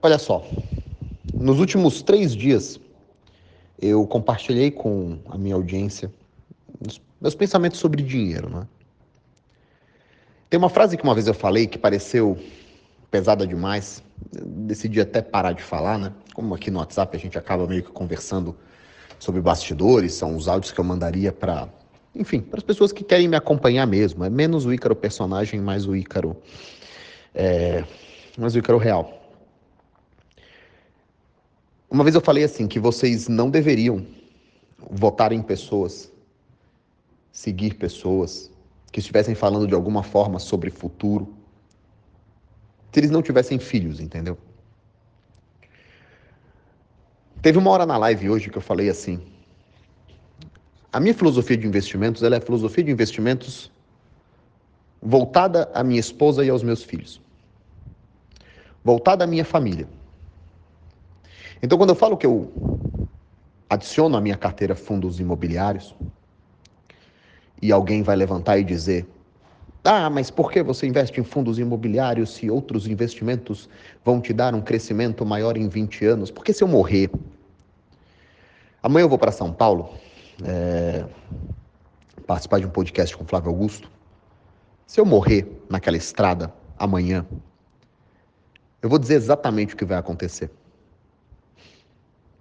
Olha só, nos últimos três dias eu compartilhei com a minha audiência meus pensamentos sobre dinheiro, né? Tem uma frase que uma vez eu falei que pareceu pesada demais, decidi até parar de falar, né? Como aqui no WhatsApp a gente acaba meio que conversando sobre bastidores, são os áudios que eu mandaria para, enfim, para as pessoas que querem me acompanhar mesmo. É menos o Ícaro personagem, mais o Ícaro, é, mais o Ícaro real. Uma vez eu falei assim que vocês não deveriam votar em pessoas, seguir pessoas que estivessem falando de alguma forma sobre futuro, se eles não tivessem filhos, entendeu? Teve uma hora na live hoje que eu falei assim: a minha filosofia de investimentos, ela é a filosofia de investimentos voltada à minha esposa e aos meus filhos, voltada à minha família. Então, quando eu falo que eu adiciono à minha carteira fundos imobiliários, e alguém vai levantar e dizer: Ah, mas por que você investe em fundos imobiliários se outros investimentos vão te dar um crescimento maior em 20 anos? Porque se eu morrer. Amanhã eu vou para São Paulo é, participar de um podcast com Flávio Augusto. Se eu morrer naquela estrada amanhã, eu vou dizer exatamente o que vai acontecer.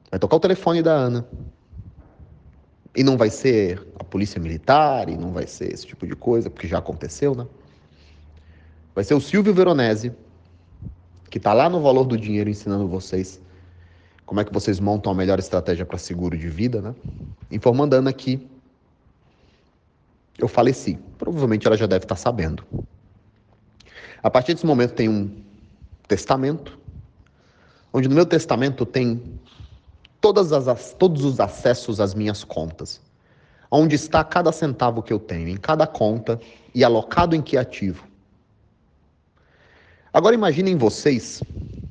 Vai tocar o telefone da Ana. E não vai ser a polícia militar, e não vai ser esse tipo de coisa, porque já aconteceu, né? Vai ser o Silvio Veronese, que está lá no valor do dinheiro ensinando vocês como é que vocês montam a melhor estratégia para seguro de vida, né? Informando a Ana que eu faleci. Provavelmente ela já deve estar tá sabendo. A partir desse momento tem um testamento, onde no meu testamento tem todas as, todos os acessos às minhas contas. Onde está cada centavo que eu tenho, em cada conta e alocado em que ativo. Agora imaginem vocês,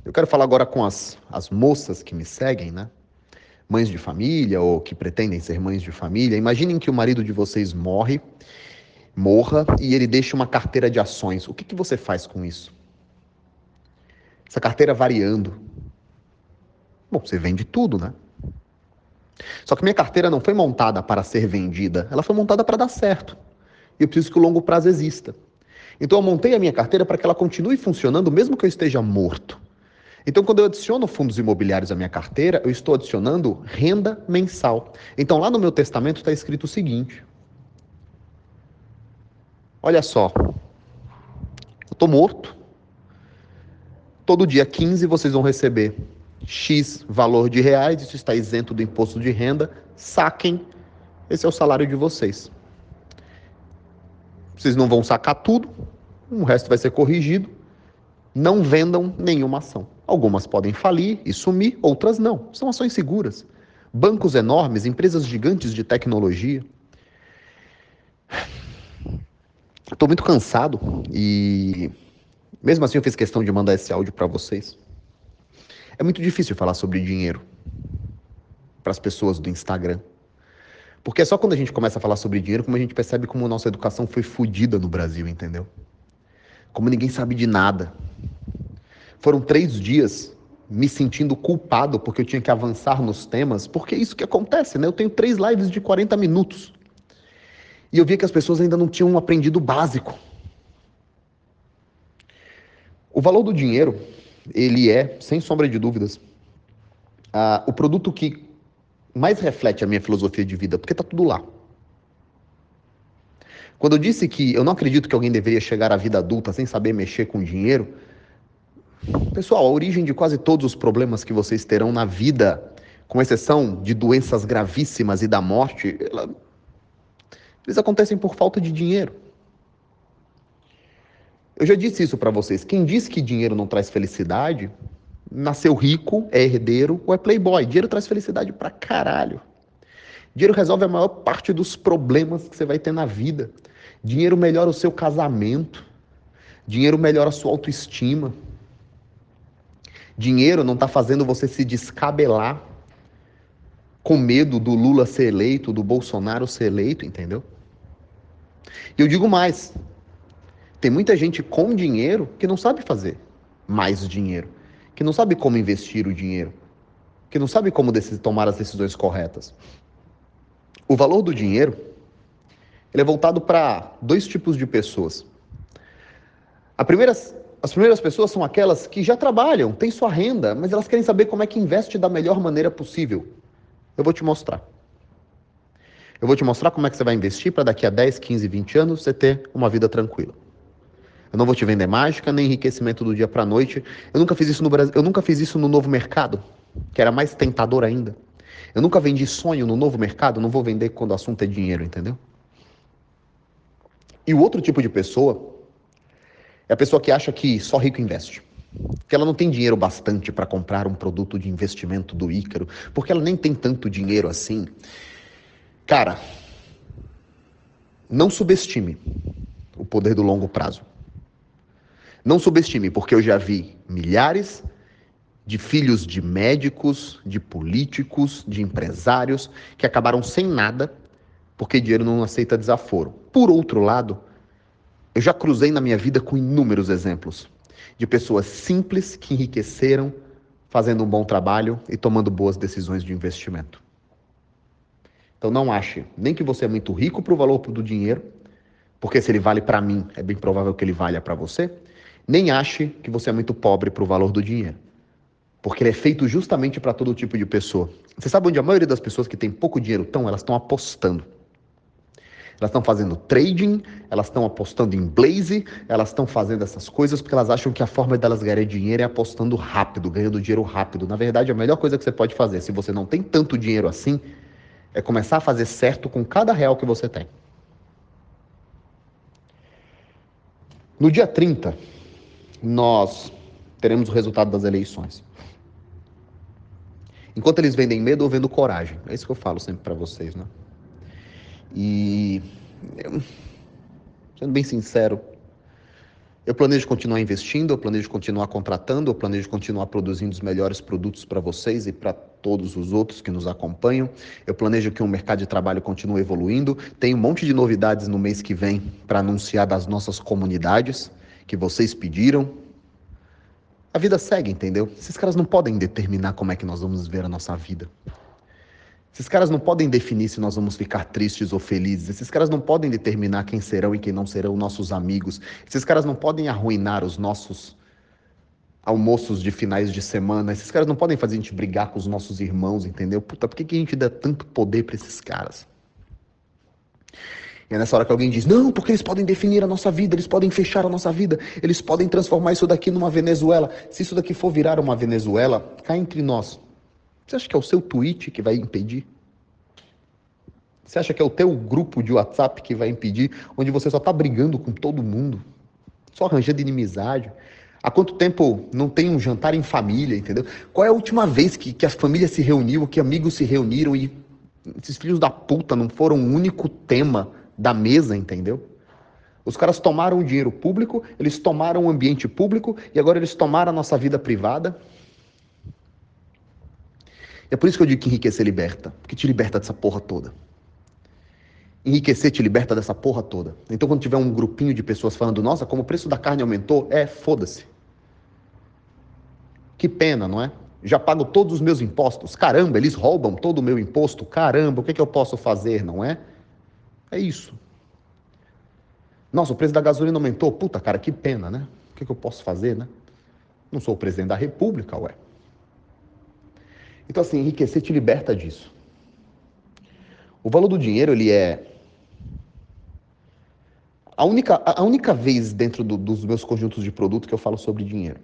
eu quero falar agora com as, as moças que me seguem, né? Mães de família ou que pretendem ser mães de família. Imaginem que o marido de vocês morre, morra e ele deixa uma carteira de ações. O que, que você faz com isso? Essa carteira variando, Bom, você vende tudo, né? Só que minha carteira não foi montada para ser vendida, ela foi montada para dar certo. E eu preciso que o longo prazo exista. Então eu montei a minha carteira para que ela continue funcionando mesmo que eu esteja morto. Então quando eu adiciono fundos imobiliários à minha carteira, eu estou adicionando renda mensal. Então lá no meu testamento está escrito o seguinte: Olha só, eu estou morto. Todo dia 15 vocês vão receber X valor de reais, isso está isento do imposto de renda, saquem, esse é o salário de vocês. Vocês não vão sacar tudo, o resto vai ser corrigido. Não vendam nenhuma ação. Algumas podem falir e sumir, outras não. São ações seguras. Bancos enormes, empresas gigantes de tecnologia. Estou muito cansado e mesmo assim eu fiz questão de mandar esse áudio para vocês. É muito difícil falar sobre dinheiro para as pessoas do Instagram. Porque é só quando a gente começa a falar sobre dinheiro como a gente percebe como nossa educação foi fodida no Brasil, entendeu? Como ninguém sabe de nada. Foram três dias me sentindo culpado porque eu tinha que avançar nos temas, porque é isso que acontece, né? Eu tenho três lives de 40 minutos. E eu via que as pessoas ainda não tinham aprendido o básico. O valor do dinheiro ele é, sem sombra de dúvidas, o produto que mais reflete a minha filosofia de vida, porque está tudo lá. Quando eu disse que eu não acredito que alguém deveria chegar à vida adulta sem saber mexer com dinheiro, pessoal, a origem de quase todos os problemas que vocês terão na vida, com exceção de doenças gravíssimas e da morte, ela, eles acontecem por falta de dinheiro. Eu já disse isso para vocês. Quem diz que dinheiro não traz felicidade, nasceu rico, é herdeiro ou é playboy. Dinheiro traz felicidade pra caralho. Dinheiro resolve a maior parte dos problemas que você vai ter na vida. Dinheiro melhora o seu casamento. Dinheiro melhora a sua autoestima. Dinheiro não está fazendo você se descabelar com medo do Lula ser eleito, do Bolsonaro ser eleito, entendeu? E eu digo mais: tem muita gente com dinheiro que não sabe fazer mais dinheiro, que não sabe como investir o dinheiro, que não sabe como tomar as decisões corretas. O valor do dinheiro ele é voltado para dois tipos de pessoas. Primeira, as primeiras pessoas são aquelas que já trabalham, têm sua renda, mas elas querem saber como é que investe da melhor maneira possível. Eu vou te mostrar. Eu vou te mostrar como é que você vai investir para daqui a 10, 15, 20 anos você ter uma vida tranquila. Eu não vou te vender mágica nem enriquecimento do dia para noite. Eu nunca fiz isso no Brasil, eu nunca fiz isso no novo mercado, que era mais tentador ainda. Eu nunca vendi sonho no novo mercado, não vou vender quando o assunto é dinheiro, entendeu? E o outro tipo de pessoa é a pessoa que acha que só rico investe. Que ela não tem dinheiro bastante para comprar um produto de investimento do Ícaro, porque ela nem tem tanto dinheiro assim. Cara, não subestime o poder do longo prazo. Não subestime, porque eu já vi milhares de filhos de médicos, de políticos, de empresários que acabaram sem nada porque dinheiro não aceita desaforo. Por outro lado, eu já cruzei na minha vida com inúmeros exemplos de pessoas simples que enriqueceram fazendo um bom trabalho e tomando boas decisões de investimento. Então não ache nem que você é muito rico para o valor do dinheiro, porque se ele vale para mim, é bem provável que ele valha para você, nem ache que você é muito pobre para o valor do dinheiro. Porque ele é feito justamente para todo tipo de pessoa. Você sabe onde a maioria das pessoas que tem pouco dinheiro estão? Elas estão apostando. Elas estão fazendo trading, elas estão apostando em blaze, elas estão fazendo essas coisas porque elas acham que a forma delas ganhar dinheiro é apostando rápido, ganhando dinheiro rápido. Na verdade, a melhor coisa que você pode fazer, se você não tem tanto dinheiro assim, é começar a fazer certo com cada real que você tem. No dia 30, nós teremos o resultado das eleições. Enquanto eles vendem medo, eu vendo coragem. É isso que eu falo sempre para vocês, né? E sendo bem sincero, eu planejo continuar investindo, eu planejo continuar contratando, eu planejo continuar produzindo os melhores produtos para vocês e para todos os outros que nos acompanham. Eu planejo que o mercado de trabalho continue evoluindo. Tem um monte de novidades no mês que vem para anunciar das nossas comunidades que vocês pediram. A vida segue, entendeu? Esses caras não podem determinar como é que nós vamos ver a nossa vida. Esses caras não podem definir se nós vamos ficar tristes ou felizes. Esses caras não podem determinar quem serão e quem não serão nossos amigos. Esses caras não podem arruinar os nossos almoços de finais de semana. Esses caras não podem fazer a gente brigar com os nossos irmãos, entendeu? Puta, por que, que a gente dá tanto poder para esses caras? E é nessa hora que alguém diz: não, porque eles podem definir a nossa vida, eles podem fechar a nossa vida, eles podem transformar isso daqui numa Venezuela. Se isso daqui for virar uma Venezuela, cá entre nós, você acha que é o seu tweet que vai impedir? Você acha que é o teu grupo de WhatsApp que vai impedir, onde você só está brigando com todo mundo, só arranjando inimizade? Há quanto tempo não tem um jantar em família, entendeu? Qual é a última vez que, que a família se reuniu, que amigos se reuniram e esses filhos da puta não foram o único tema da mesa, entendeu? Os caras tomaram o dinheiro público, eles tomaram o ambiente público e agora eles tomaram a nossa vida privada. É por isso que eu digo que enriquecer liberta, porque te liberta dessa porra toda. Enriquecer te liberta dessa porra toda. Então, quando tiver um grupinho de pessoas falando, nossa, como o preço da carne aumentou, é, foda-se. Que pena, não é? Já pago todos os meus impostos. Caramba, eles roubam todo o meu imposto. Caramba, o que, é que eu posso fazer, não é? É isso. Nossa, o preço da gasolina aumentou. Puta, cara, que pena, né? O que, que eu posso fazer, né? Não sou o presidente da república, ué. Então, assim, enriquecer te liberta disso. O valor do dinheiro, ele é. A única, a única vez dentro do, dos meus conjuntos de produto que eu falo sobre dinheiro.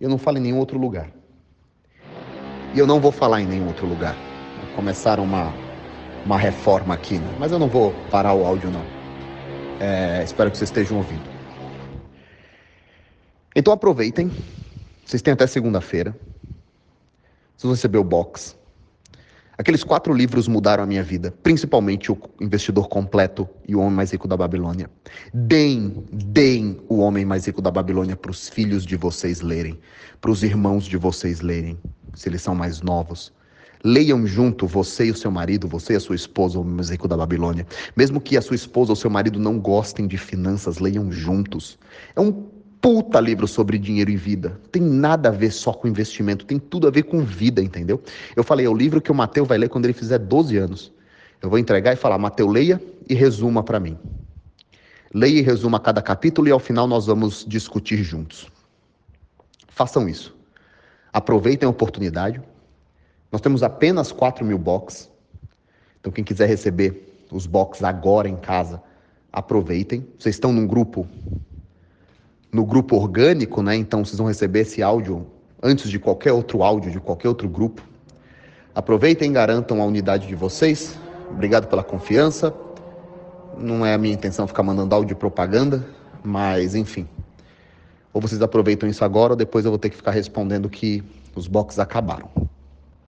Eu não falo em nenhum outro lugar. E eu não vou falar em nenhum outro lugar. Começaram uma, uma reforma aqui, né? mas eu não vou parar o áudio, não. É, espero que vocês estejam ouvindo. Então aproveitem. Vocês têm até segunda-feira. Vocês vão receber o box. Aqueles quatro livros mudaram a minha vida, principalmente o Investidor Completo e o Homem Mais Rico da Babilônia. Deem, deem o Homem Mais Rico da Babilônia para os filhos de vocês lerem, para os irmãos de vocês lerem, se eles são mais novos. Leiam junto, você e o seu marido, você e a sua esposa, o Rico da Babilônia. Mesmo que a sua esposa ou seu marido não gostem de finanças, leiam juntos. É um puta livro sobre dinheiro e vida. Tem nada a ver só com investimento, tem tudo a ver com vida, entendeu? Eu falei, é o livro que o Mateus vai ler quando ele fizer 12 anos. Eu vou entregar e falar, Mateus, leia e resuma para mim. Leia e resuma cada capítulo e ao final nós vamos discutir juntos. Façam isso. Aproveitem a oportunidade. Nós temos apenas 4 mil box. Então, quem quiser receber os box agora em casa, aproveitem. Vocês estão num grupo no grupo orgânico, né? Então vocês vão receber esse áudio antes de qualquer outro áudio de qualquer outro grupo. Aproveitem e garantam a unidade de vocês. Obrigado pela confiança. Não é a minha intenção ficar mandando áudio de propaganda, mas enfim. Ou vocês aproveitam isso agora, ou depois eu vou ter que ficar respondendo que os boxes acabaram.